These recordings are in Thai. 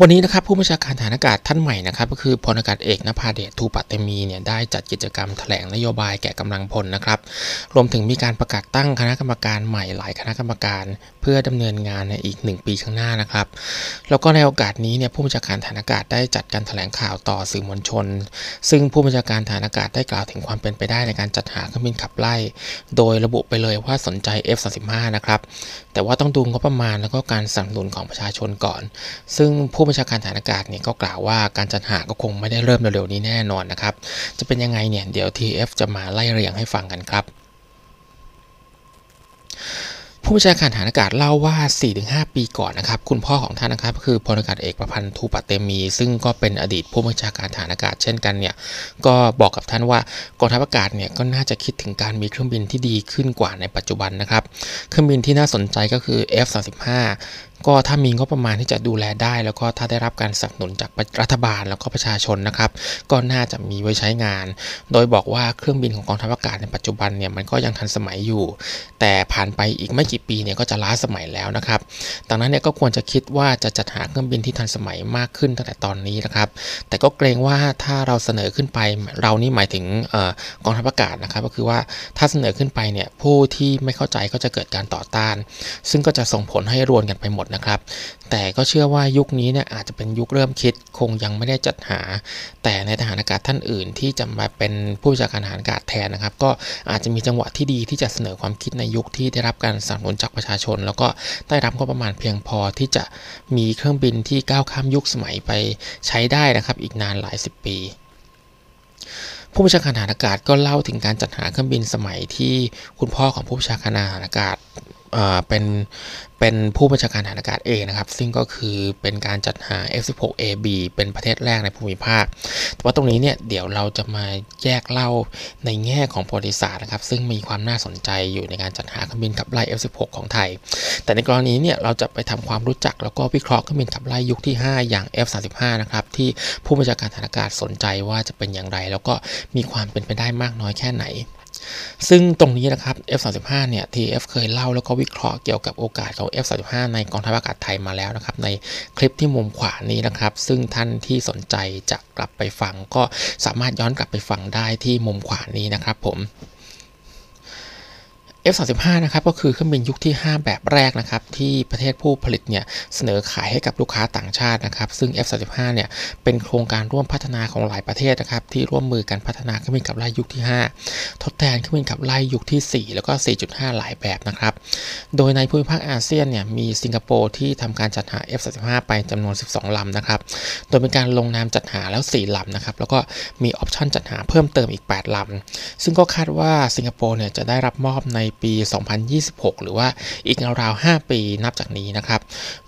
วันนี้นะครับผู้บัญชาการฐานอากาศท่านใหม่นะครับก็คือพลอากาศเอกนภาเดชทูปะเตมีเนี่ยได้จัดกิจกรรมแถลงนโยบายแก่กำลังพลนะครับรวมถึงมีการประกาศตั้งคณะกรรมการใหม่หลายคณะกรรมการ เพื่อดำเนินงานในอีก 1 ปีข้างหน้านะครับแล้วก็ในโอกาสนี้เนี่ยผู้บัญชาการฐานอากาศได้จัดการแถลงข่าวต่อสื่อมวลชน ซึ่งผู้บัญชาการฐานอากาศได้กล่าวถึงความเป็นไปได้ในการจัดหาเครื่องบินขับไล่ โดยระบุไปเลยว่าสนใจ F35 นะครับแต่ว่าต้องดูงบประมาณแล้วก็การสนับสนุนของประชาชนก่อน ซึ่งผู้บัญชาการฐานอากาศเนี่ยก็กล่าวว่าการจัดหาก็คงไม่ได้เริ่มเร็วๆนี้แน่นอนนะครับ จะเป็นยังไงเนี่ยเดี๋ยว TF จะมาไล่เรียงให้ฟังกันครับผู้บัญชาการฐานอากาศเล่าว่า 4-5 ปีก่อนนะครับ คุณพ่อของท่านนะครับ คือพลอากาศเอกประพันธ์ทูปเตมี ซึ่งก็เป็นอดีตผู้บัญชาการฐานอากาศเช่นกันเนี่ย ก็บอกกับท่านว่ากองทัพอากาศเนี่ยก็น่าจะคิดถึงการมีเครื่องบินที่ดีขึ้นกว่าในปัจจุบันนะครับ เครื่องบินที่น่าสนใจก็คือ F35 ก็ถ้ามีงบประมาณที่จะดูแลได้ แล้วก็ถ้าได้รับการสนับสนุนจากรัฐบาลแล้วก็ประชาชนนะครับ ก็น่าจะมีไว้ใช้งาน โดยบอกว่าเครื่องบินของกองทัพอากาศในปัจจุบันเนี่ยมันก็ยังทันสมัยอยู่ แต่ผ่านไปอีกไม่กี่ปีเนี่ยก็จะล้าสมัยแล้วนะครับ ดังนั้นเนี่ยก็ควรจะคิดว่าจะจัดหาเครื่องบินที่ทันสมัยมากขึ้นตั้งแต่ตอนนี้นะครับ แต่ก็เกรงว่าถ้าเราเสนอขึ้นไปเรานี่หมายถึงกองทัพอากาศนะครับ ก็คือว่าถ้าเสนอขึ้นไปเนี่ยผู้ที่ไม่เข้าใจก็จะเกิดการต่อต้าน ซึ่งก็จะส่งผลให้รวนกันไปหมดนะครับ แต่ก็เชื่อว่ายุคนี้เนี่ยอาจจะเป็นยุคเริ่มคิดคงยังไม่ได้จัดหา แต่ในทหารอากาศท่านอื่น ที่จะมาเป็นผู้จัดการทหารอากาศแทนนะครับ ก็อาจจะมีจังหวะที่ดีที่จะเสนอความคิดในยุคที่ได้รับการสนับสนุนจากประชาชน แล้วก็ได้รับงบประมาณเพียงพอที่จะมีเครื่องบินที่ก้าวข้ามยุคสมัยไปใช้ได้นะครับอีกนานหลายสิบปีผู้บัญชาการทหารอากาศก็เล่าถึงการจัดหาเครื่องบินสมัยที่คุณพ่อของผู้บัญชาการทหารอากาศ เป็นเป็นผู้บัญชาการฐานอากาศเองนะครับ ซึ่งก็คือเป็นการจัดหา F16AB เป็นประเทศแรกในภูมิภาค แต่ว่าตรงนี้เนี่ยเดี๋ยวเราจะมาแยกเล่าในแง่ของประวัติศาสตร์นะครับ ซึ่งมีความน่าสนใจอยู่ในการจัดหาเครื่องบินขับไล่ F16 ของไทย แต่ในกรณีเนี่ยเราจะไปทำความรู้จักแล้วก็วิเคราะห์เครื่องบินขับไล่ยุคที่ 5 อย่าง F35 นะครับที่ผู้บัญชาการฐานอากาศสนใจว่าจะเป็นอย่างไร แล้วก็มีความเป็นไปได้มากน้อยแค่ไหน ซึ่งตรงนี้นะครับ F35 เนี่ย TF เคยเล่าแล้วก็วิเคราะห์เกี่ยวกับโอกาสของ F35 ในกองทัพอากาศไทยมาแล้วนะครับ ในคลิปที่มุมขวานี้นะครับ ซึ่งท่านที่สนใจจะกลับไปฟัง ก็สามารถย้อนกลับไปฟังได้ที่มุมขวานี้นะครับผม F35 นะครับก็คือเครื่องบินยุคที่ 5 แบบแรกนะครับที่ประเทศผู้ผลิตเนี่ยเสนอขายให้กับลูกค้าต่างชาตินะครับซึ่ง F35 เนี่ยเป็นโครงการร่วมพัฒนาของหลายประเทศนะครับที่ร่วมมือกันพัฒนาเครื่องบินขับไล่ยุคที่ 5 ทดแทนเครื่องบินขับไล่ยุคที่ 4 แล้วก็ 4.5 หลายแบบนะครับโดยในภูมิภาคอาเซียนเนี่ยมีสิงคโปร์ที่ทำการจัดหา F35 ไปจำนวน 12 ลำนะครับโดยเป็นการลงนามจัดหาแล้ว 4 ลำนะครับแล้วก็มีออปชั่นจัดหาเพิ่มเติมอีก 8 ลำซึ่งก็คาดว่าสิงคโปร์เนี่ยจะได้รับมอบในปี 2026 หรือว่าอีกราวๆ5ปีนับจากนี้นะครับ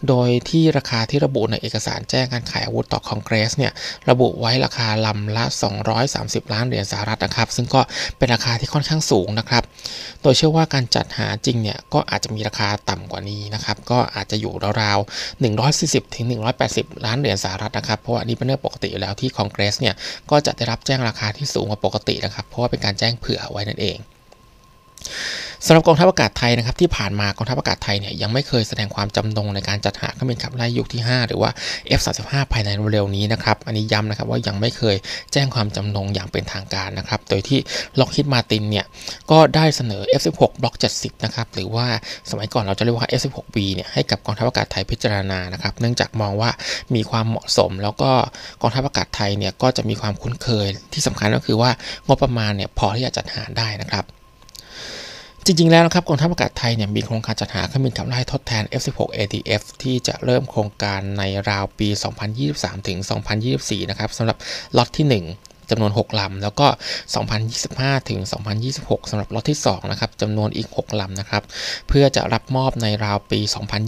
โดยที่ราคาที่ระบุในเอกสารแจ้งการขายอาวุธต่อคอนเกรสเนี่ยระบุไว้ราคาลำละ 230 ล้านเหรียญสหรัฐนะครับ ซึ่งก็เป็นราคาที่ค่อนข้างสูงนะครับ โดยเชื่อว่าการจัดหาจริงเนี่ยก็อาจจะมีราคาต่ำกว่านี้นะครับ ก็อาจจะอยู่ราวๆ 140ถึง180 ล้านเหรียญสหรัฐนะครับ เพราะว่านี่เป็นเรื่องปกติอยู่แล้วที่คอนเกรสเนี่ยก็จะได้รับแจ้งราคาที่สูงกว่าปกตินะครับ เพราะว่าเป็นการแจ้งเผื่อไว้นั่นเอง สำหรับกองทัพอากาศไทยนะครับที่ผ่านมากองทัพอากาศไทยเนี่ยยังไม่เคยแสดงความจำนงในการจัดหาเครื่องบินขับไล่ยุคที่ 5 หรือว่า F35 ภายในเร็วนี้นะครับอันนี้ย้ำนะครับว่ายังไม่เคยแจ้งความจำนงอย่างเป็นทางการนะครับโดยที่ล็อกฮิดมาตินเนี่ยก็ได้เสนอ F16 บล็อก 70 นะครับหรือว่าสมัยก่อนเราจะเรียกว่า F16B เนี่ยให้กับกองทัพอากาศไทยพิจารณานะครับเนื่องจากมองว่ามีความเหมาะสม แล้วก็กองทัพอากาศไทยเนี่ยก็จะมีความคุ้นเคยที่สำคัญก็คือว่างบประมาณเนี่ยพอที่จะจัดหาได้นะครับ จริง ๆ แล้วนะครับกองทัพอากาศไทยเนี่ยมีโครงการจัดหาเครื่องบินขับไล่ทดแทน F16 ATF ที่จะเริ่มโครงการในราวปี 2023 ถึง 2024 นะครับสำหรับล็อตที่ 1จำนวน 6 ลำ แล้วก็ 2025 ถึง 2026 สำหรับล็อตที่ 2 นะครับจำนวนอีก 6 ลำ นะครับ เพื่อจะรับมอบในราวปี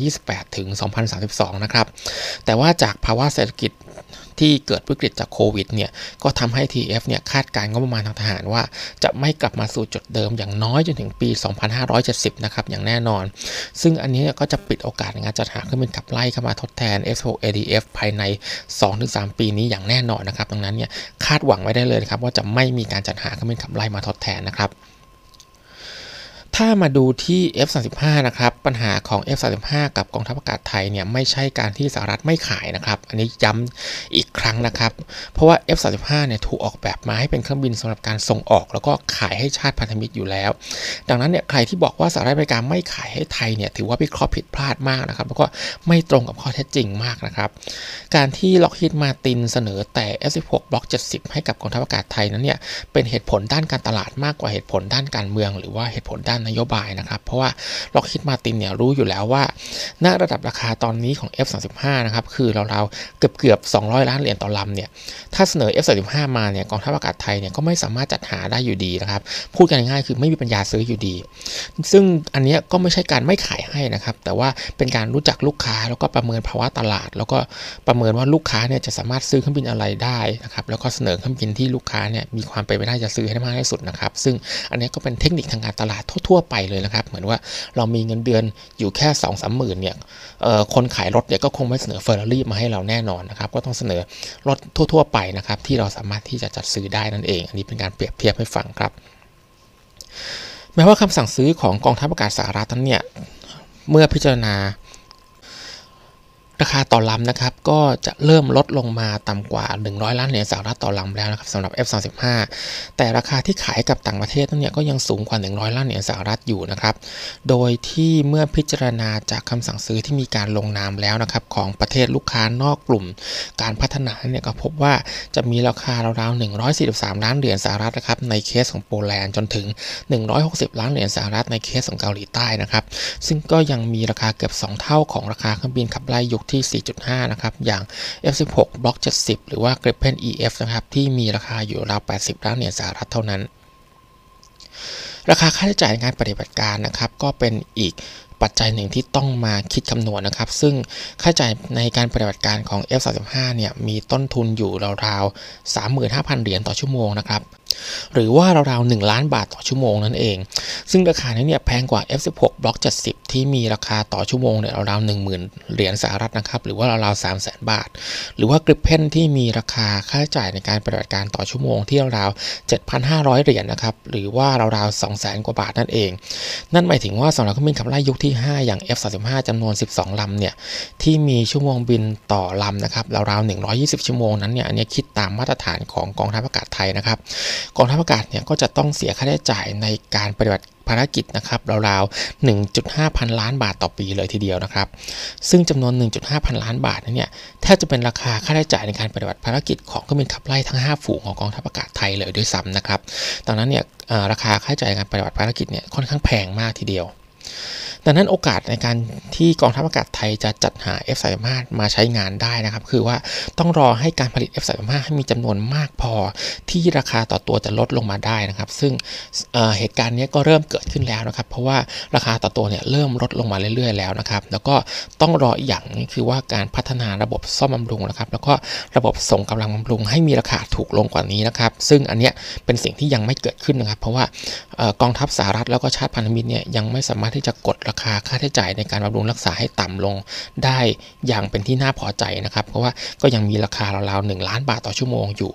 2028 ถึง 2032 นะครับ แต่ว่าจากภาวะเศรษฐกิจ ที่เกิดวิกฤตจากโควิดเนี่ยก็ทำให้ TF เนี่ยคาดการณ์งบประมาณทางทหารว่า จะไม่กลับมาสู่จุดเดิมอย่างน้อยจนถึงปี 2570 นะครับอย่างแน่นอน ซึ่งอันนี้ก็จะปิดโอกาสในการจัดหาเครื่องบินขับไล่เข้ามาทดแทน F6 ADF ภายใน 2-3 ปีนี้อย่างแน่นอนนะครับดังนั้นเนี่ยคาดหวังไว้ได้เลยครับว่าจะไม่มีการจัดหาเครื่องบินขับไล่มาทดแทนนะครับ ถ้ามาดูที่ F35 นะครับ ปัญหาของ F35 กับกองทัพอากาศไทยเนี่ยไม่ใช่การที่สหรัฐไม่ขายนะครับ อันนี้ย้ำอีกครั้งนะครับ เพราะว่า F35 เนี่ยถูกออกแบบมาให้เป็นเครื่องบินสำหรับการส่งออก แล้วก็ขายให้ชาติพันธมิตรอยู่แล้ว ดังนั้นเนี่ยใครที่บอกว่าสหรัฐอเมริกาไม่ขายให้ไทยเนี่ยถือว่าวิเคราะห์ผิดพลาดมากนะครับ แล้วก็ไม่ตรงกับข้อเท็จจริงมากนะครับ การที่ล็อกฮิดมาตินเสนอแต่ F16 บล็อก 70 ให้กับกองทัพอากาศไทยนั้นเนี่ยเป็นเหตุผลด้านการตลาดมากกว่าเหตุผลด้านการเมือง หรือว่าเหตุผลด้านนโยบายนะครับ เพราะว่าล็อกฮิดมาตินเนี่ยรู้อยู่แล้วว่า ณระดับราคาตอนนี้ของ F35 นะครับ คือเราๆเกือบเกือบ 200 ล้านเหรียญต่อลำเนี่ย ถ้าเสนอ F35 มาเนี่ยกองทัพอากาศไทยเนี่ยก็ไม่สามารถจัดหาได้อยู่ดีนะครับ พูดกันง่ายๆคือไม่มีปัญญาซื้ออยู่ดี ซึ่งอันนี้ก็ไม่ใช่การไม่ขายให้นะครับ แต่ว่าเป็นการรู้จักลูกค้าแล้วก็ประเมินภาวะตลาด แล้วก็ประเมินว่าลูกค้าเนี่ยจะสามารถซื้อเครื่องบินอะไรได้นะครับ แล้วก็เสนอเครื่องบินที่ลูกค้าเนี่ยมีความเป็นไปได้จะซื้อให้ได้มากที่สุดนะครับ ซึ่งอันนี้ก็เป็นเทคนิคทางการตลาดทั่วๆไปเลยนะครับ เหมือนว่าเรามีเงินเดือนอยู่แค่2องสามหมื่นเนี่ยคนขายรถเนี่ยก็คงไม่เสนอเฟอร์รารี่มาให้เราแน่นอนนะครับ ก็ต้องเสนอรถทั่ว ๆ ไปนะครับ ที่เราสามารถที่จะจัดซื้อได้นั่นเอง อันนี้เป็นการเปรียบเทียบให้ฟังครับแม้ว่าคำสั่งซื้อของกองทัพอากาศสหรัฐนั้นเนี่ยเมื่อพิจารณา ราคาต่อลำนะครับก็จะเริ่มลดลงมาต่ำกว่า 100 ล้านเหรียญสหรัฐต่อลำแล้วนะครับสำหรับ F35 แต่ราคาที่ขายกับต่างประเทศนั้นเนี่ยก็ยังสูงกว่า 100 ล้านเหรียญสหรัฐอยู่นะครับโดยที่เมื่อพิจารณาจากคำสั่งซื้อที่มีการลงนามแล้วนะครับของประเทศลูกค้านอกกลุ่ม การพัฒนาเนี่ยก็พบว่าจะมีราคาราวๆ143 ล้านเหรียญสหรัฐนะครับในเคสของโปแลนด์จนถึง 160 ล้านเหรียญสหรัฐในเคสของเกาหลีใต้นะครับซึ่งก็ยังมีราคาเกือบ 2 เท่าของราคาเครื่องบินขับไล่ยุคที่ 4.5 นะครับ อย่าง F16 บล็อก70 หรือว่า Gripen EF นะครับ ที่มีราคาอยู่ราว 80 ล้านเหรียญสหรัฐเท่านั้น ราคาค่าใช้จ่ายในการปฏิบัติการนะครับ ก็เป็นอีกปัจจัยหนึ่งที่ต้องมาคิดคำนวณนะครับ ซึ่งค่าใช้จ่ายในการปฏิบัติการของ F35 เนี่ย มีต้นทุนอยู่ราวๆ35,000 เหรียญต่อชั่วโมงนะครับ หรือว่าราวๆ1ล้านบาทต่อชั่วโมงนั่นเอง ซึ่งราคานี้เนี่ยแพงกว่า F16 บล็อก70 ที่มีราคาต่อชั่วโมงเนี่ยราวๆ10,000 เหรียญสหรัฐนะครับหรือว่าราวๆ3 0 0 0 0 บาท หรือว่ากริปเพนที่มีราคาค่าใช้จ่ายในการปฏิบัติการต่อชั่วโมงที่ราวๆ7,500 เหรียญนะครับหรือว่าราวๆ200,000กว่าบาทนั่นเอง นั่นหมายถึงว่าสำหรับเครื่องบินขับไล่ยุคที่ 5 อย่าง F35 จำนวน 12ลำเนี่ยที่มีชั่วโมงบินต่อลำนะครับราวๆ120 ชั่วโมงนั้นเนี่ยอันนี้คิดตามมาตรฐานของกองทัพอากาศไทยนะครับกองทัพอากาศเนี่ยก็จะต้องเสียค่าใช้จ่ายในการปฏิบัติภารกิจนะครับราวๆ 1.5 พันล้านบาทต่อปีเลยทีเดียวนะครับ ซึ่งจำนวน 1.5 พันล้านบาทนั้นเนี่ยแทบจะเป็นราคาค่าใช้จ่ายในการปฏิบัติภารกิจของเครื่องบินขับไล่ทั้ง 5 ฝูงของกองทัพอากาศไทยเลยด้วยซ้ำนะครับ ดังนั้นเนี่ยราคาค่าใช้จ่ายในการปฏิบัติภารกิจเนี่ยค่อนข้างแพงมากทีเดียว ดังนั้นโอกาสในการที่กองทัพอากาศไทยจะจัดหา F35 มาใช้งานได้นะครับ คือว่าต้องรอให้การผลิต F35 ให้มีจำนวนมากพอที่ราคาต่อตัวจะลดลงมาได้นะครับ ซึ่งเเหตุการณ์นี้ก็เริ่มเกิดขึ้นแล้วนะครับ เพราะว่าราคาต่อตัวเนี่ยเริ่มลดลงมาเรื่อยๆแล้วนะครับ แล้วก็ต้องรออีกอย่างนึงคือว่าการพัฒนาระบบซ่อมบำรุงนะครับ แล้วก็ระบบส่งกำลังบำรุง ให้มีราคาถูกลงกว่านี้นะครับ ซึ่งอันเนี้ยเป็นสิ่งที่ยังไม่เกิดขึ้นนะครับ เพราะว่ากองทัพสหรัฐแล้วก็ชาติพันธมิตรเนี่ยยังไม่สามารถที่จะกดราคาค่าใช้จ่ายในการบำรุงรักษาให้ต่ำลงได้อย่างเป็นที่น่าพอใจนะครับ เพราะว่าก็ยังมีราคาราวๆหล้านบาทต่อชั่วโมงอยู่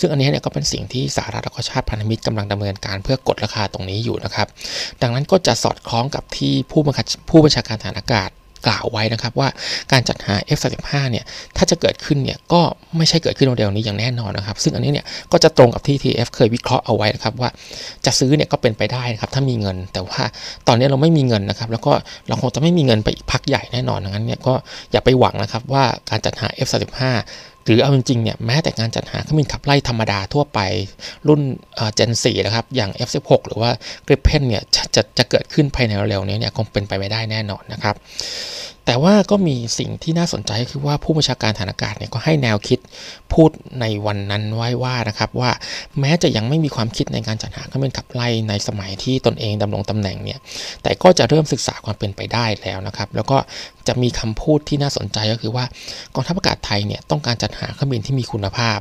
ซึ่งอันนี้เนี่ยก็เป็นสิ่งที่สหรัฐและก็ชาติพันธมิตรกำลังดำเนินการเพื่อกดราคาตรงนี้อยู่นะครับ ดังนั้นก็จะสอดคล้องกับที่ผู้บัญชาผู้บัญชาการฐานอากาศ กล่าวไว้นะครับว่าการจัดหา F35 เนี่ยถ้าจะเกิดขึ้นเนี่ยก็ไม่ใช่เกิดขึ้นเดลนี้อย่างแน่นอนนะครับ ซึ่งอันนี้เนี่ยก็จะตรงกับที่ TF เคยวิเคราะห์เอาไว้นะครับว่าจะซื้อเนี่ยก็เป็นไปได้นะครับถ้ามีเงิน แต่ว่าตอนนี้เราไม่มีเงินนะครับ แล้วก็เราคงจะไม่มีเงินไปอีกพักใหญ่แน่นอนดังนั้นเนี่ยก็อย่าไปหวังนะครับว่าการจัดหา F35 หรือเอาจริงๆเนี่ยแม้แต่การจัดหาเครื่องบินขับไล่ธรรมดาทั่วไปรุ่นเจน4นะครับอย่าง F16 หรือว่า Gripen เนี่ยจะจะจะเกิดขึ้นภายในเร็วๆนี้เนี่ยคงเป็นไปไม่ได้แน่นอนนะครับ แต่ว่าก็มีสิ่งที่น่าสนใจคือว่าผู้บัญชาการฐานอากาศเนี่ยก็ให้แนวคิดพูดในวันนั้นไว้ว่านะครับว่าแม้จะยังไม่มีความคิดในการจัดหาเครื่องบินขับไล่ในสมัยที่ตนเองดำรงตำแหน่งเนี่ยแต่ก็จะเริ่มศึกษาความเป็นไปได้แล้วนะครับแล้วก็จะมีคำพูดที่น่าสนใจก็คือว่ากองทัพอากาศไทยเนี่ยต้องการจัดหาเครื่องบินที่มีคุณภาพ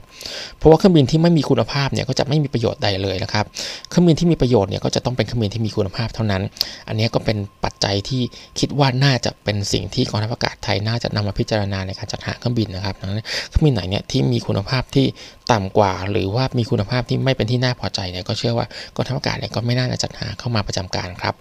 เพราะว่าเครื่องบินที่ไม่มีคุณภาพเนี่ยก็จะไม่มีประโยชน์ใดเลยนะครับเครื่องบินที่มีประโยชน์เนี่ยก็จะต้องเป็นเครื่องบินที่มีคุณภาพเท่านั้น อันนี้ก็เป็นปัจจัยที่คิดว่าน่าจะเป็นสิ่งที่กองทัพอากาศไทยน่าจะนำมาพิจารณาในการจัดหาเครื่องบินนะครับดังนั้นเครื่องบินไหนเนี่ยที่มีคุณภาพที่ต่ำกว่า หรือว่ามีคุณภาพที่ไม่เป็นที่น่าพอใจเนี่ยก็เชื่อว่ากองทัพอากาศเนี่ยก็ไม่น่าจะจัดหาเข้ามาประจำการครับ